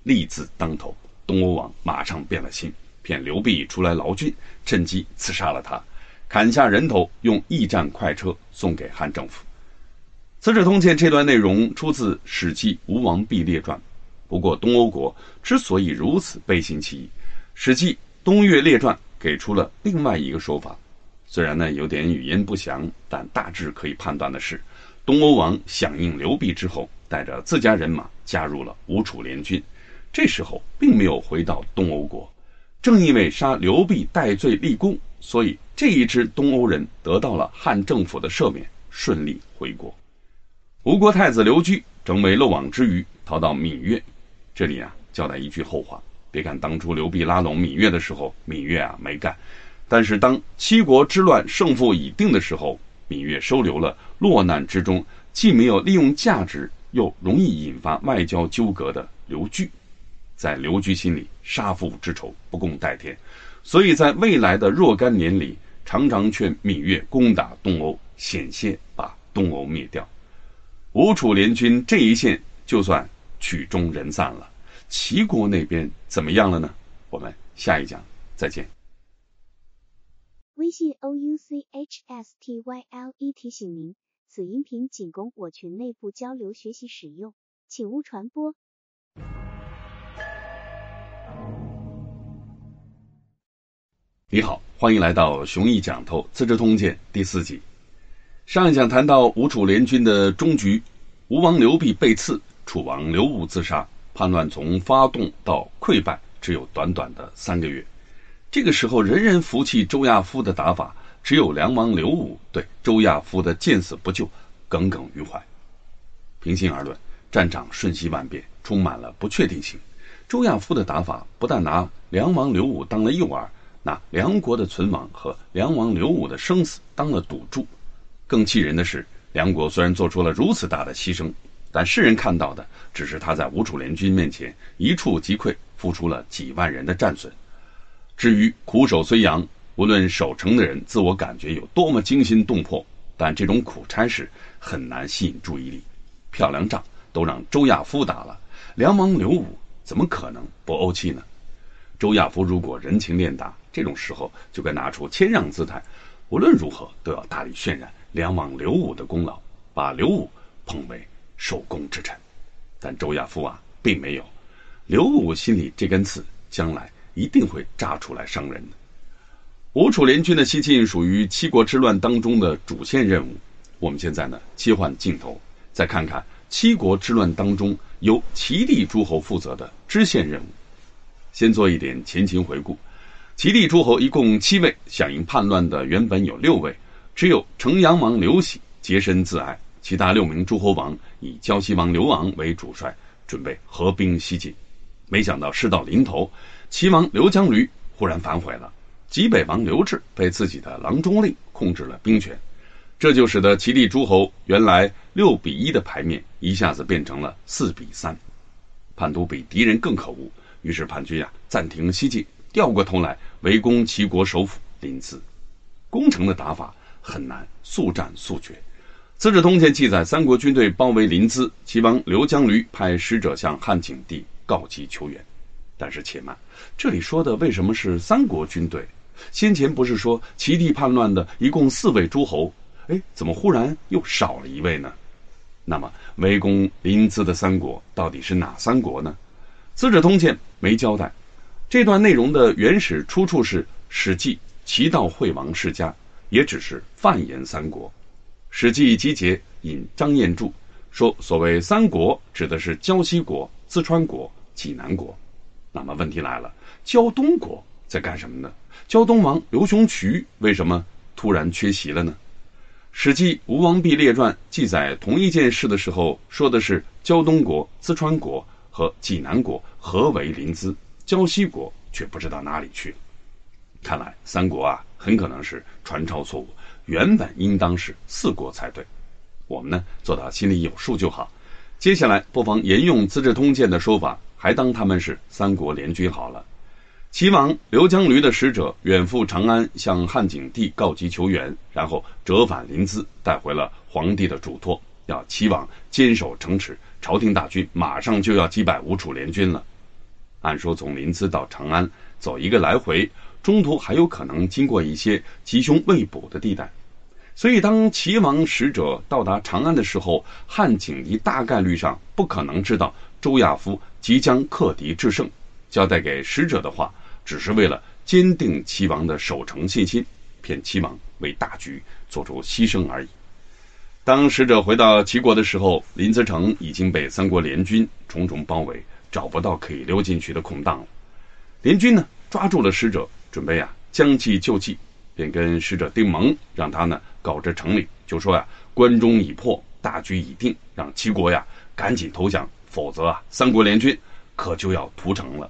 利字当头。东欧王马上变了心，骗刘濞出来劳军，趁机刺杀了他，砍下人头，用驿站快车送给汉政府。《资治通鉴》这段内容出自《史记·吴王毕列传》。不过，东欧国之所以如此背信弃义，《史记·东越列传》给出了另外一个说法。虽然呢有点语焉不详，但大致可以判断的是，东欧王响应刘濞之后，带着自家人马加入了吴楚联军。这时候并没有回到东欧国，正因为杀刘濞戴罪立功，所以这一支东欧人得到了汉政府的赦免，顺利回国。吴国太子刘据成为漏网之鱼，逃到闽越。这里啊，交代一句后话：别看当初刘濞拉拢芈月的时候，芈月啊没干；但是当七国之乱胜负已定的时候，芈月收留了落难之中既没有利用价值，又容易引发外交纠葛的刘据。在刘据心里，杀父之仇不共戴天，所以在未来的若干年里，常常劝芈月攻打东欧，险些把东欧灭掉。吴楚联军这一线，就算。曲终人散了，齐国那边怎么样了呢？我们下一讲再见。
微信 o u c h s t y l e 提醒您，此音频仅供我群内部交流学习使用，请勿传播。
你好，欢迎来到雄毅讲透《资治通鉴》第四集。上一讲谈到吴楚联军的终局，吴王刘濞被刺。楚王刘武自杀，叛乱从发动到溃败只有短短的三个月。这个时候，人人服气周亚夫的打法，只有梁王刘武对周亚夫的见死不救耿耿于怀。平心而论，战场瞬息万变，充满了不确定性。周亚夫的打法不但拿梁王刘武当了诱饵，拿梁国的存亡和梁王刘武的生死当了赌注。更气人的是，梁国虽然做出了如此大的牺牲。但世人看到的只是他在吴楚联军面前一触即溃，付出了几万人的战损。至于苦守睢阳，无论守城的人自我感觉有多么惊心动魄，但这种苦差事很难吸引注意力。漂亮仗都让周亚夫打了，梁王刘武怎么可能不怄气呢？周亚夫如果人情练达，这种时候就该拿出谦让姿态，无论如何都要大力渲染梁王刘武的功劳，把刘武捧为。受功之臣，但周亚夫啊，并没有。刘武心里这根刺，将来一定会炸出来伤人的。吴楚联军的西进属于七国之乱当中的主线任务。我们现在呢，切换镜头，再看看七国之乱当中由齐地诸侯负责的支线任务。先做一点前情回顾：齐地诸侯一共七位，响应叛乱的原本有六位，只有城阳王刘喜洁身自爱。其他六名诸侯王以胶西王刘昂为主帅，准备合兵西进。没想到事到临头，齐王刘江驴忽然反悔了。济北王刘志被自己的郎中令控制了兵权，这就使得齐地诸侯原来六比一的牌面一下子变成了四比三。叛徒比敌人更可恶，于是叛军啊暂停西进，掉过头来围攻齐国首府临淄。攻城的打法很难速战速决。《资治通鉴》记载，三国军队包围临淄，齐王刘江驴派使者向汉景帝告急求援。但是且慢，这里说的为什么是三国军队？先前不是说齐地叛乱的一共四位诸侯？哎，怎么忽然又少了一位呢？那么围攻临淄的三国到底是哪三国呢？《资治通鉴》没交代。这段内容的原始出处是《史记·齐悼惠王世家》，也只是泛言三国。《史记集结》引张彦注说：“所谓三国，指的是胶西国、淄川国、济南国。那么问题来了，胶东国在干什么呢？胶东王刘雄渠为什么突然缺席了呢？《史记·吴王毕列传》记载同一件事的时候，说的是胶东国、淄川国和济南国合围临淄，胶西国却不知道哪里去了。看来三国啊，很可能是传抄错误，原本应当是四国才对。我们呢，做到心里有数就好。接下来不妨沿用《资治通鉴》的说法，还当他们是三国联军好了。齐王刘江驴的使者远赴长安，向汉景帝告急求援，然后折返临淄，带回了皇帝的嘱托，要齐王坚守城池，朝廷大军马上就要击败吴楚联军了。按说从临淄到长安走一个来回，中途还有可能经过一些吉凶未卜的地带，所以当齐王使者到达长安的时候，汉景帝大概率上不可能知道周亚夫即将克敌制胜，交代给使者的话。只是为了坚定齐王的守城信心，骗齐王为大局做出牺牲而已。当使者回到齐国的时候，临淄城已经被三国联军重重包围，找不到可以溜进去的空档了。联军呢抓住了使者，准备啊将计就计，便跟使者订盟，让他呢告知城里，就说呀关中已破，大局已定，让齐国呀赶紧投降，否则啊三国联军可就要屠城了。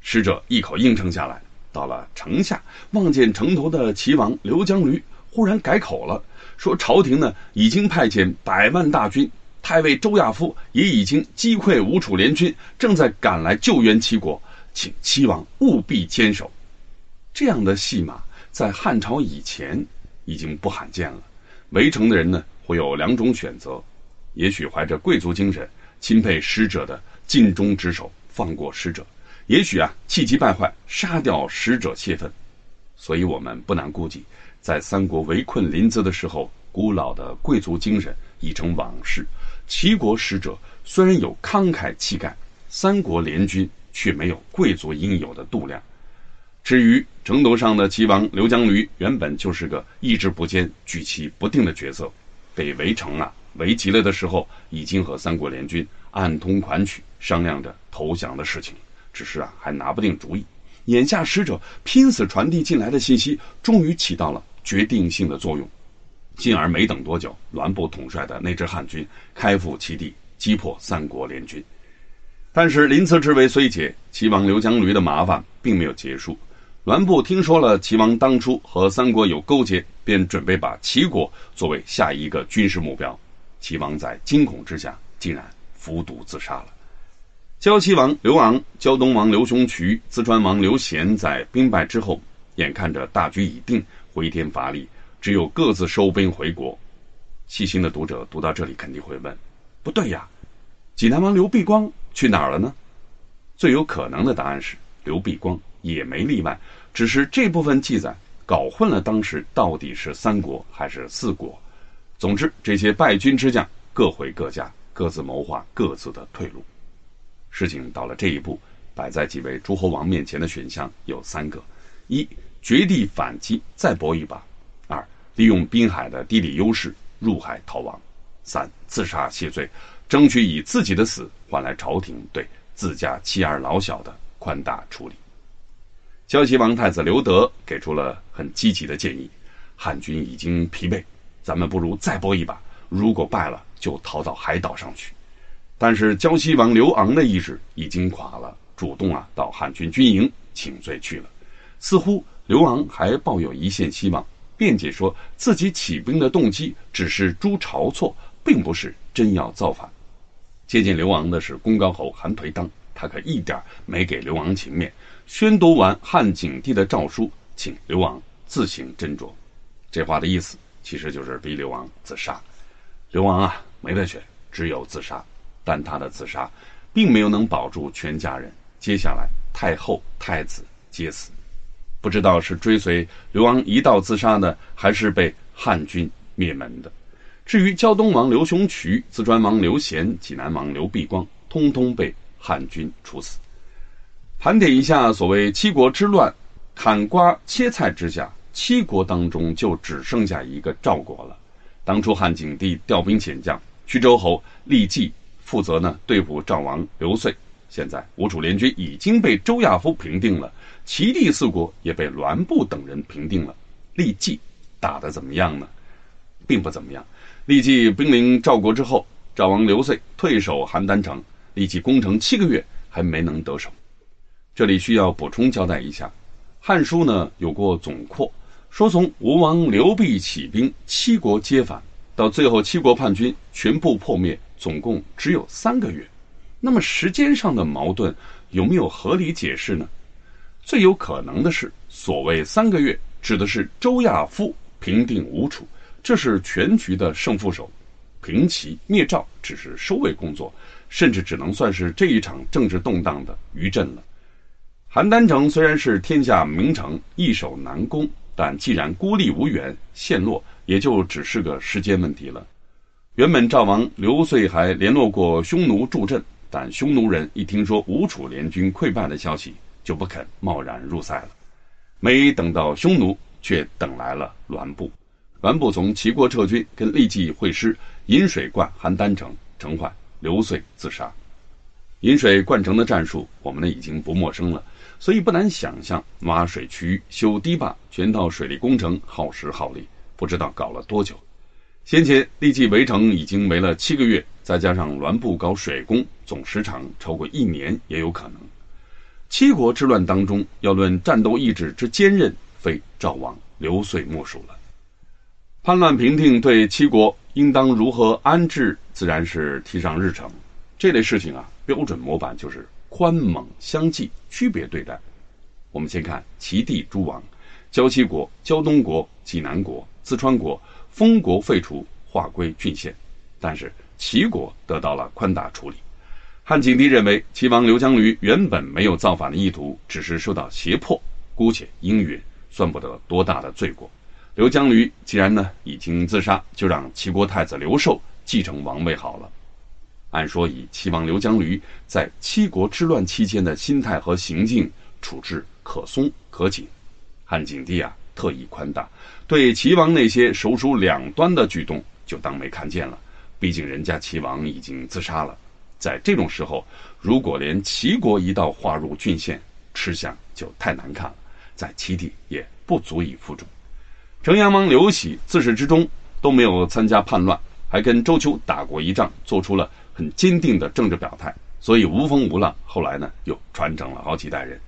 使者一口应承下来，到了城下，望见城头的齐王刘江驴，忽然改口了，说：“朝廷呢已经派遣百万大军，太尉周亚夫也已经击溃吴楚联军，正在赶来救援齐国，请齐王务必坚守。”这样的戏码在汉朝以前已经不罕见了。围城的人呢会有两种选择，也许怀着贵族精神，钦佩使者的尽忠职守，放过使者。也许啊，气急败坏，杀掉使者泄愤。所以，我们不难估计，在三国围困临淄的时候，古老的贵族精神已成往事。齐国使者虽然有慷慨气概，三国联军却没有贵族应有的度量。至于城头上的齐王刘江驴，原本就是个意志不坚、举棋不定的角色，被围城啊围急了的时候，已经和三国联军暗通款曲，商量着投降的事情。只是啊，还拿不定主意。眼下使者拼死传递进来的信息，终于起到了决定性的作用。进而没等多久，栾布统帅的那支汉军开赴齐地，击破三国联军。但是临淄之围虽解，齐王刘江驴的麻烦并没有结束。栾布听说了齐王当初和三国有勾结，便准备把齐国作为下一个军事目标。齐王在惊恐之下，竟然服毒自杀了。胶西王刘昂、胶东王刘雄渠、淄川王刘贤在兵败之后，眼看着大局已定，回天乏力，只有各自收兵回国。细心的读者读到这里肯定会问：不对呀，济南王刘必光去哪儿了呢？最有可能的答案是刘必光也没例外，只是这部分记载搞混了当时到底是三国还是四国。总之，这些败军之将各回各家，各自谋划各自的退路。事情到了这一步，摆在几位诸侯王面前的选项有三个：一、绝地反击，再搏一把；二、利用滨海的地理优势入海逃亡；三、自杀谢罪，争取以自己的死换来朝廷对自家妻儿老小的宽大处理。胶西王太子刘德给出了很积极的建议：汉军已经疲惫，咱们不如再搏一把，如果败了，就逃到海岛上去。但是胶西王刘昂的意志已经垮了，主动啊到汉军军营请罪去了。似乎刘昂还抱有一线希望，辩解说自己起兵的动机只是诛晁错，并不是真要造反。接近刘昂的是公高侯韩颓当，他可一点没给刘昂情面。宣读完汉景帝的诏书，请刘昂自行斟酌。这话的意思其实就是逼刘昂自杀。刘昂啊没得选，只有自杀。但他的自杀，并没有能保住全家人。接下来，太后、太子皆死，不知道是追随刘昂一道自杀的，还是被汉军灭门的。至于胶东王刘雄渠、淄川王刘贤、济南王刘必光，通通被汉军处死。盘点一下所谓七国之乱，砍瓜切菜之下，七国当中就只剩下一个赵国了。当初汉景帝调兵遣将，徐州侯立即负责呢对付赵王刘遂，现在吴楚联军已经被周亚夫平定了，齐地四国也被栾布等人平定了。立即打得怎么样呢？并不怎么样。立即兵临赵国之后，赵王刘遂退守邯郸城，立即攻城七个月还没能得手。这里需要补充交代一下，《汉书》呢有过总括，说从吴王刘濞起兵，七国皆反，到最后七国叛军全部破灭，总共只有三个月。那么时间上的矛盾有没有合理解释呢？最有可能的是，所谓三个月，指的是周亚夫平定吴楚。这是全局的胜负手，平齐灭赵只是收尾工作，甚至只能算是这一场政治动荡的余震了。邯郸城虽然是天下名城，易守难攻，但既然孤立无援，陷落也就只是个时间问题了。原本赵王刘遂还联络过匈奴助阵，但匈奴人一听说吴楚联军溃败的消息，就不肯贸然入塞了。没等到匈奴，却等来了栾布。栾布从齐国撤军，跟立即会师，引水灌邯郸城，城坏，刘遂自杀。引水灌城的战术，我们呢已经不陌生了，所以不难想象，挖水渠、修堤坝，全套水利工程耗时耗力，不知道搞了多久。先前立即围城已经围了七个月，再加上栾布搞水工，总时长超过一年也有可能。七国之乱当中，要论战斗意志之坚韧，非赵王刘遂莫属了。叛乱平定，对七国应当如何安置，自然是提上日程。这类事情啊，标准模板就是宽猛相济，区别对待。我们先看齐地诸王：胶西国、胶东国、济南国、淄川国，封国废除，划归郡县。但是齐国得到了宽大处理。汉景帝认为，齐王刘江驴原本没有造反的意图，只是受到胁迫，姑且应允，算不得多大的罪过。刘江驴既然呢已经自杀，就让齐国太子刘寿继承王位好了。按说以齐王刘江驴在七国之乱期间的心态和行径处置可松可紧，汉景帝啊特意宽大，对齐王那些首鼠两端的举动就当没看见了。毕竟人家齐王已经自杀了，在这种时候，如果连齐国一道划入郡县，吃相就太难看了，在齐地也不足以服众。城阳王刘喜自始至终都没有参加叛乱，还跟周丘打过一仗，做出了很坚定的政治表态，所以无风无浪。后来呢，又传承了好几代人。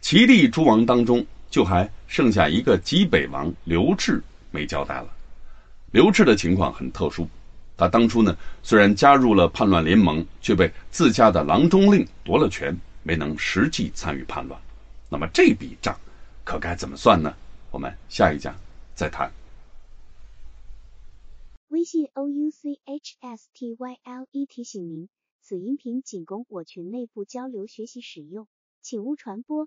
齐地诸王当中，就还剩下一个济北王刘志没交代了。刘志的情况很特殊，他当初呢虽然加入了叛乱联盟，却被自家的郎中令夺了权，没能实际参与叛乱。那么这笔账可该怎么算呢？我们下一讲。再谈。
微信 o u c h s t y l e 提醒您，此音频仅供我群内部交流学习使用，请勿传播。